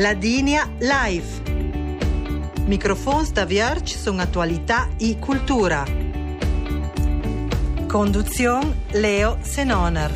Ladinia Live. Microfons da Vierge sono attualità e cultura. Conduzione Leo Senoner.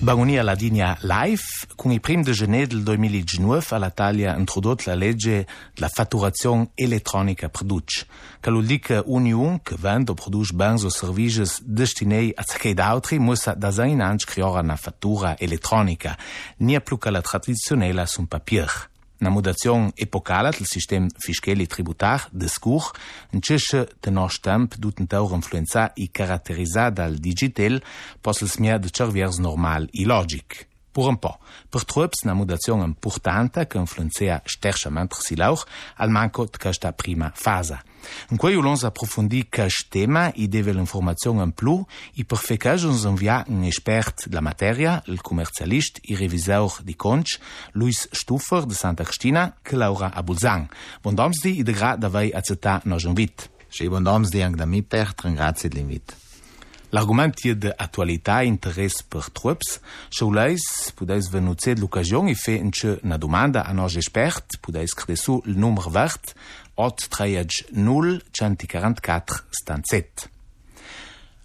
Bagonia Ladinia Live, con i primi de gener del 2019 all'Italia introdotto la legge della fatturazione elettronica produce, che vuol dire che ognuno che vende o produce beni o servizi destinati a cercare altri musa da sei anni creare una fattura elettronica, non più che la tradizionale su un papier. Na mudazion epocala del sistem fiscal e tributar de scur, încesce de nos temp duten taur influenza i caracterizar dal digital possels mia de cerviers normal i logic. Pour un po, per trops na mutazione importante che influenzea sterchament si lauch al manco de questa prima fase. In quei ulons approfundì quest tema i deve l'informazione in plu i per fecage uns envia un expert la materia, il commercialist i revisaur di Conch, Luis Stuffer de Santa Cristina, che Laura Abulzang. Bon domsdi i de gra davai accettà nos invit. Sì, bon domsdi anche da mi per, grazie dell'invito. L'argument è di attualità e interesse per trups. Se uleis, pudeis venuzer l'occasione e fe una domanda a nos espert, pudeis crede su il numero vert 830 144 stanzet.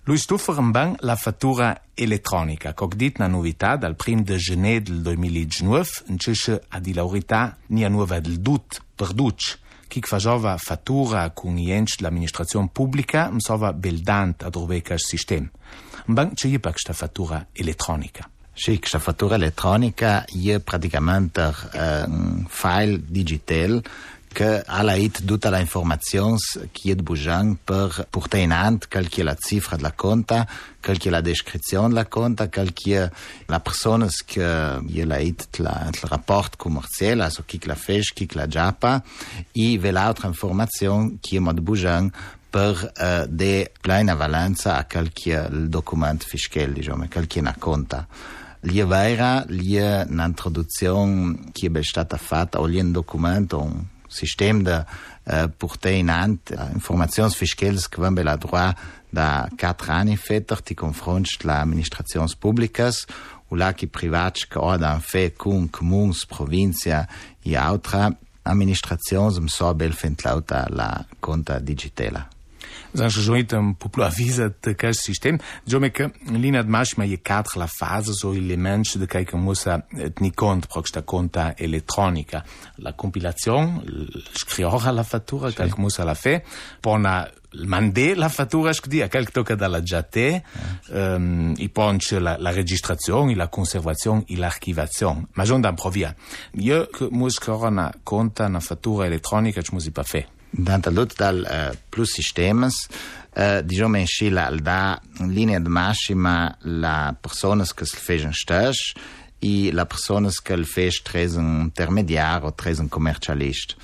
Lui stuffer en banc la fattura elettronica, coc dit na novità dal prim de gener del 2019, in cesce a di ni a nuova del dut per duc. ki fazova fatura kun jenč l'administracion publika, msova beldant ad ruvekaš sistem. Mbank če je pak šta fatura elektronika. Sì, questa fattura elettronica è praticamente eh, un file digitale qu'elle a eu toute l'information qui est de Boujan pour porter en hand quelle est la cifre de la compte, quelle est la description de la compte, quelle est la personne qui a eu le rapport commercial, alors qui la fait, qui la japa, et l'autre information euh, qui est de Boujan per eh, de plena valenza a calchia il documento fiscale, diciamo, calchia una conta. Gli vera, gli un'introduzione che è stata fatta, o gli un documento, un sistem de euh, porter in ant euh, informacions fiscals que van bé la droit de 4 anys fetes i confronts de les administracions públiques o la que privats que han fet com comuns, província i altra administracions em fent lauta la conta digitala. Zanjojtam popularizat kaž sistem, džomeka lina dmašma je katra que so elements de kaj kamusa tnikont, prokšta konta elektronika. La compilazione, škriora la fatura, kaj kamusa la fe, pona mandé la fattura scudi a quel tocca dalla giate ehm ah. um, i ponce la, la registrazione la conservazione e l'archivazione ma non da provia io che muscorona conta una fattura elettronica ci musi pa fe. Tanta lutz dal uh, plus sistemas uh, diciamo in Cile al da in linea de massima la personas che se fegen stas e la personas che il fes tresen intermediar o tresen commercialist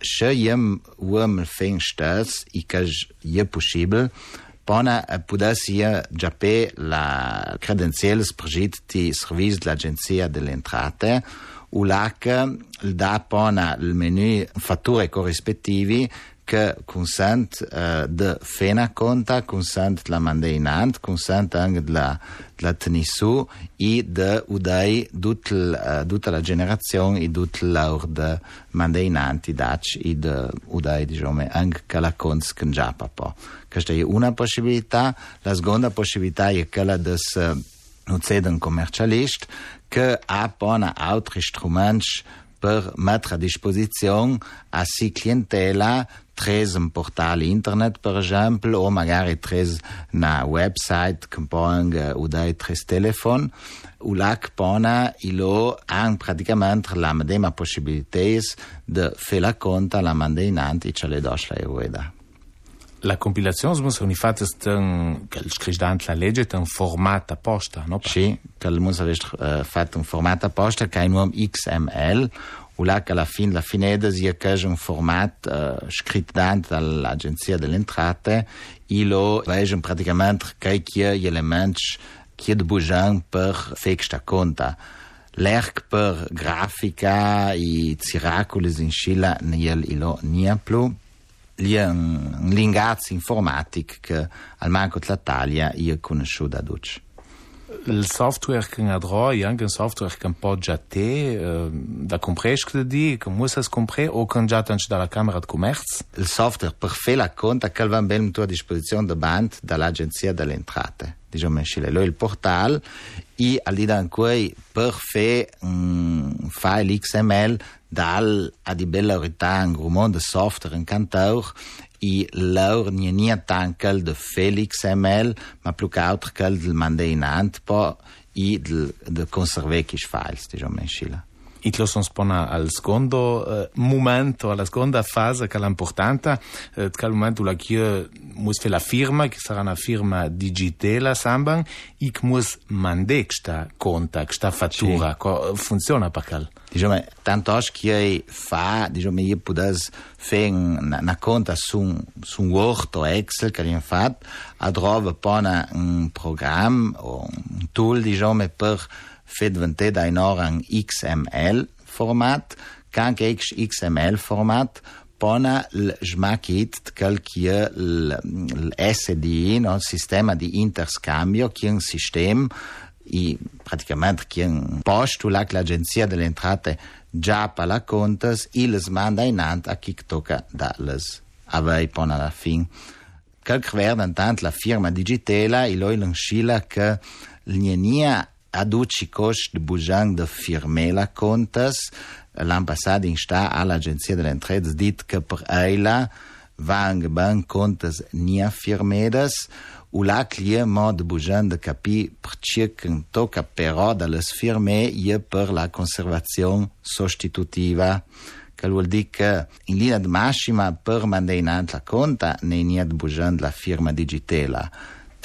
se jem uom il feng stas e che je possibile pona pudessi giappè la credenziales progit di servizio dell'agenzia delle entrate ULAC dà pona il menu fatture corrispettivi che consent uh, de fena conta, consent la mande in hand, consent anche la, la tenissu e de udai tutta uh, la generazione e tutta l'aur de mande in hand i dac e de udai diciamo anche che la cons già po. Questa è una possibilità, la seconda possibilità è quella di no ceden commercialist che ha bona altri struments per mettere a disposizione a si clientela tres un portale internet per exemple o magari tres na website che pong o dai tres telefon o lac pona ilo han praticamente la medema possibilités de fer la conta la mandeinanti ce le dos la eueda. La compilazione muss ogni fatta che il scrivente la legge è un formato apposta, no? Sì, che il muss uh, fatto un formato apposta che è un XML o là che alla fine la fineda sia che è un formato uh, scritto dall'agenzia delle entrate e lo legge praticamente che gli elementi che è bugiano per fare questa conta. L'erc per grafica e ciracoli in scilla non è più è un linguaggio informatico che al manco dell'Italia è conosciuto ad oggi. il software che ha e anche un software che può già te uh, da comprare che di che musa comprare o che già tanto dalla Camera di Commercio il software per fare la conta che va bene a disposizione da band dall'agenzia delle entrate diciamo scile il portal e all'ida in cui per fare un file XML dal a di bella ritan grumont de softer en cantaur i leur nie de Felix ML ma plus qu'autre kel del mandeinant po i de, de conserver qui je fais déjà. Itlo sono spona al secondo eh, momento, alla seconda fase che è importante, eh, che è il momento la che muss la firma, che sarà una firma digitale samban, e che muss mandare questa conta, questa fattura, sì. funziona perché? Diciamo, tanto che fa, diciamo, io posso fare una, una conta su, su un Word o Excel che abbiamo fatto, a trova poi un programma o un tool, diciamo, per fedvente da in orang XML format, kak XML format, pona l'žmakit kel kje l'SDI, no, sistema di interscambio, kje un sistem i praticamente che postula che l'agenzia delle entrate già pa la contas i les manda in ant a chi tocca dalles avei pon alla fin. Quel werden tant la firma digitela i loi lancila che l'nienia aduci cost de bujan de firme la contas l'an passat in sta all'agenzia delle entrate dit che per eila van ban contas nia firmedas u la clie mo de bujan de capi perché che tocca però dalle firme ie per la conservazione sostitutiva che vuol dire che in linea di massima per mandare in la conta ne de bujan la firma digitale.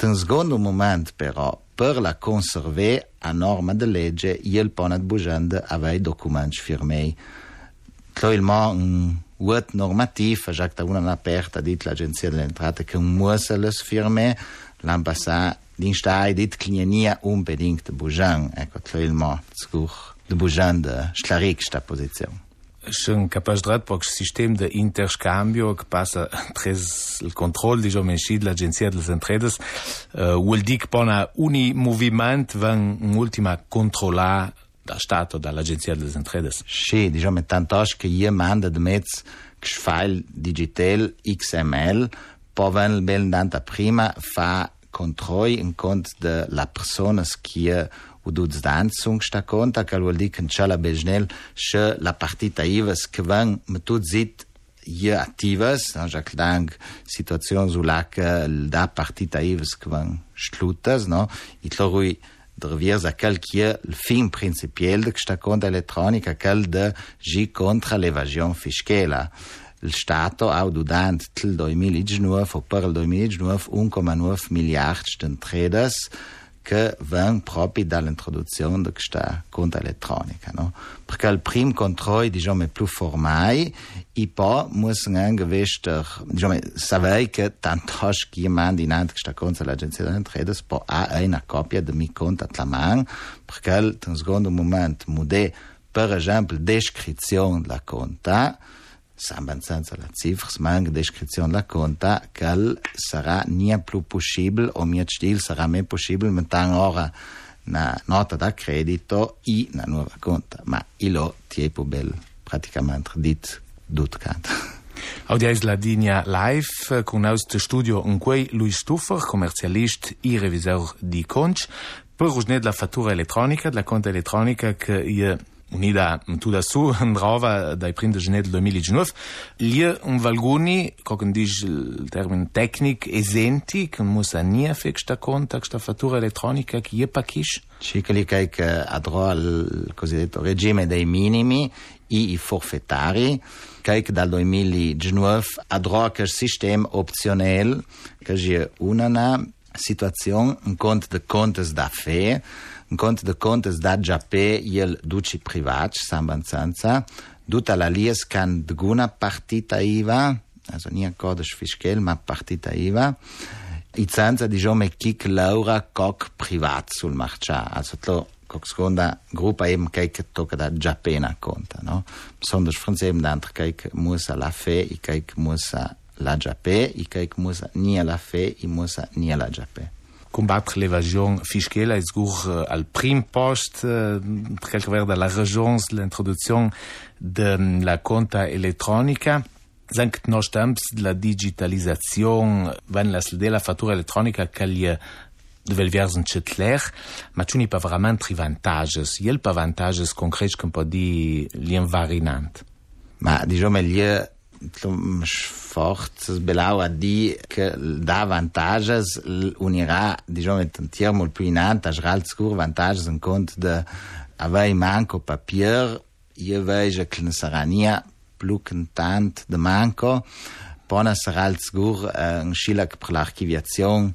In secondo momento però per la conserver a norma de lege il ponet bujand avei documents firmei. Cloilma un uet normativ, așa că una aperta dit l'agenzia de l'entrate că muese les firme, l'ambassa din stai dit clienia unbedingt bujan, ecco cloilma scur de bujan de șlaric sta pozițion. sunt capacitat pe sistem de interscambio que passa tres el control, diguem així, de l'Agència de les Entredes. Uh, vol dir que pona un moviment van en última controlar dall'Stato, dall'Agenzia delle Entrate? Sì, diciamo, tanto che io mando di mezzo che file digital XML, poi vengo ben tanto prima fa controi in cont de la personas qui u duc dansung sta conta che lo dic c'è la besnel che la partita ivas che van metut zit je aktivas, no, Jacques Lang, Situation so lag da partita ivas che van schlutas, no, i tlorui drevjeza kel ki je fin principiel de sta conta elettronica kel de gi contra l'evasion fiscale. il Stato ha durant il 2019 o per il 2019 1,9 miliardi di traders che vengono proprio dall'introduzione di questa conta elettronica. No? Perché il primo controllo diciamo, è più formale e poi bisogna anche diciamo, sapere che tanto chiamando in avanti questa conta all'agenzia delle traders poi ha una copia di mia conta alla mano perché in secondo momento mudè per esempio descrizione della conta abbastanza la cifra, manca descrizione la conta, che sarà nie più possibile, o mio stil sarà meno possibile, mettere ora una nota da credito e una nuova conta. Ma io ti è più bello, praticamente, dit tutto canto. Audia es la linea live con aus de studio in cui Luis Stuffer, commercialist e revisor di conch, per usne la fattura elettronica, la conta elettronica che io unida tuda su androva dai prim de gener del 2019 lia un valguni co che dice il termine tecnic esenti che musa nia fec sta conta sta fattura elettronica che je pachish Sì, che li adro al cosiddetto regime dei minimi e i forfettari che dal 2019 adro che sistema opzionale che è una situazione in conto de contes da fe în cont de contes da giape el duci privat sambanzanza duta la lies can dguna partita IVA also nie codice fiscal ma partita IVA i zanza diciamo kik laura kok privat sul marcia also tlo kok seconda gruppa eben kijk tocca da giapena conta no? Besonders frans eben d'altre kijk musa la fe i kijk musa la jappé, y kaik moussa ni la fe, y moussa ni la jappé. Combattre l'évasion fiscale est gour euh, al prim poste, euh, quelquefois de la région, l'introduction de euh, la compta elettronica. Zank nos temps de la digitalizazione, van la della fattura elettronica che devel vierzen chetler, ma tu ni pa vraiment tri vantages. Jel pa vantages concrets qu'on peut dire lien varinant. Ma, diciamo, meglio forță belau a di că da avantajes unirà diciamo un tier mult più in alt aș ralt scur avantajes în cont de avei manco papier je veja că în sarania plus cantant de manco pona saralt scur în eh, șilac per l'archiviazione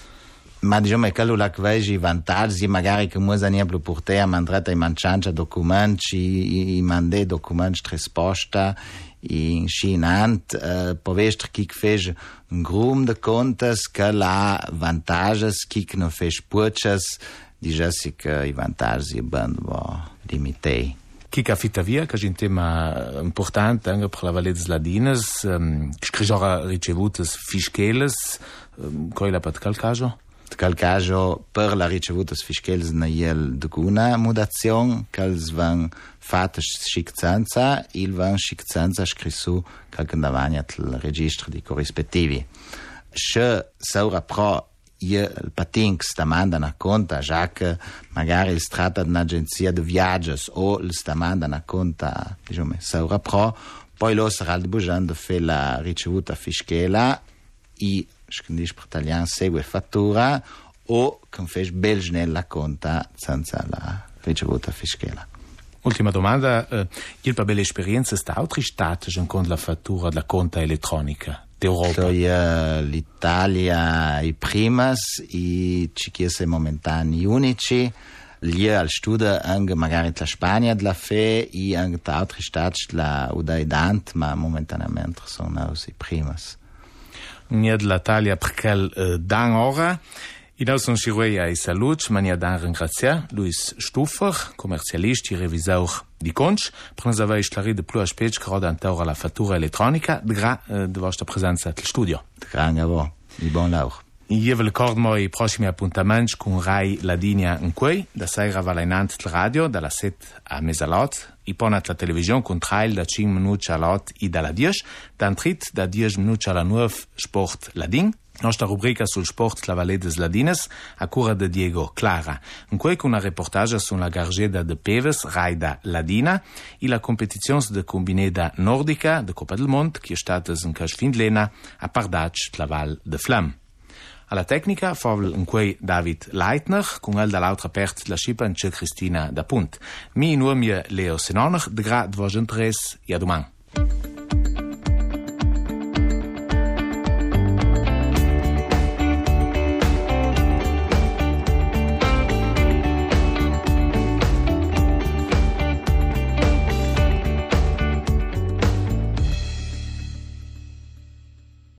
Madjome că la cveji vantaji, magari că muza nie plu purtea mandrata i manchancia documenti, i mande documenti tres posta, i și în ant, e, povești chic fej grum de contas că la vantajes chic nu fej purces, deja si că i vantaji band va limitei. Kika Fitavia, que a gente tema e, importante, anga por lavaletes ladinas, um, e, escrejora ricevutas fisquelas, um, coila para te calcajo? Quel caso per la ricevuta fiscales na iel de guna mudazion cals van fatta sciczanza il van sciczanza scrissu cal candavania il registro di corrispettivi. Se saura pro il patinx da mandano conta già che magari il tratta di un'agenzia di viaggi o sta mandano conta diciamo saura pro. Poi lo sarà il bugian di fare la ricevuta fiscale e scandis per tagliare segue fattura o che fece bel snella conta senza la ricevuta fiscale. Ultima domanda, eh, il per belle esperienze sta altri stati con la fattura della conta elettronica d'Europa? Uh, L'Italia i primas, i ci chiese momentanei unici, lì al studio anche magari la Spagna della fe e anche altri stati la Udaidant, ma momentaneamente sono i primas nie de la Talia perkel uh, dan ora. I Inau son Chirueia e Salut, mania dan ringrazia Luis Stufer, commercialist e revisaur di Conch, prenez avei esclari de plus page caroda antaura la fattura elettronica, de gra uh, de vostra presenza al studio. De Granga bo, i bon laur. Jevel Cormo i prossimi appuntaments con Rai Ladinia in quei, da sera valenant il radio, dalla set a mesalot, i ponat la televisione con trail da 5 minuti a lot i dalla 10, dan trit da 10 minuti alla 9 sport ladin, nostra rubrica sul sport la Valle des Ladines a cura de Diego Clara, in cui con una reportage sulla gargeda de Peves, Raida Ladina, e la competizione de combineda nordica de Coppa del Mont, che è stata in Cash Findlena a Pardac, la Val de Flamme. Alla tecnica favel un quei David Leitner, con el dall'altra part la scipa in Cristina da Punt. Mi nuomie Leo Senoner, de gra dvogentres, e a domani.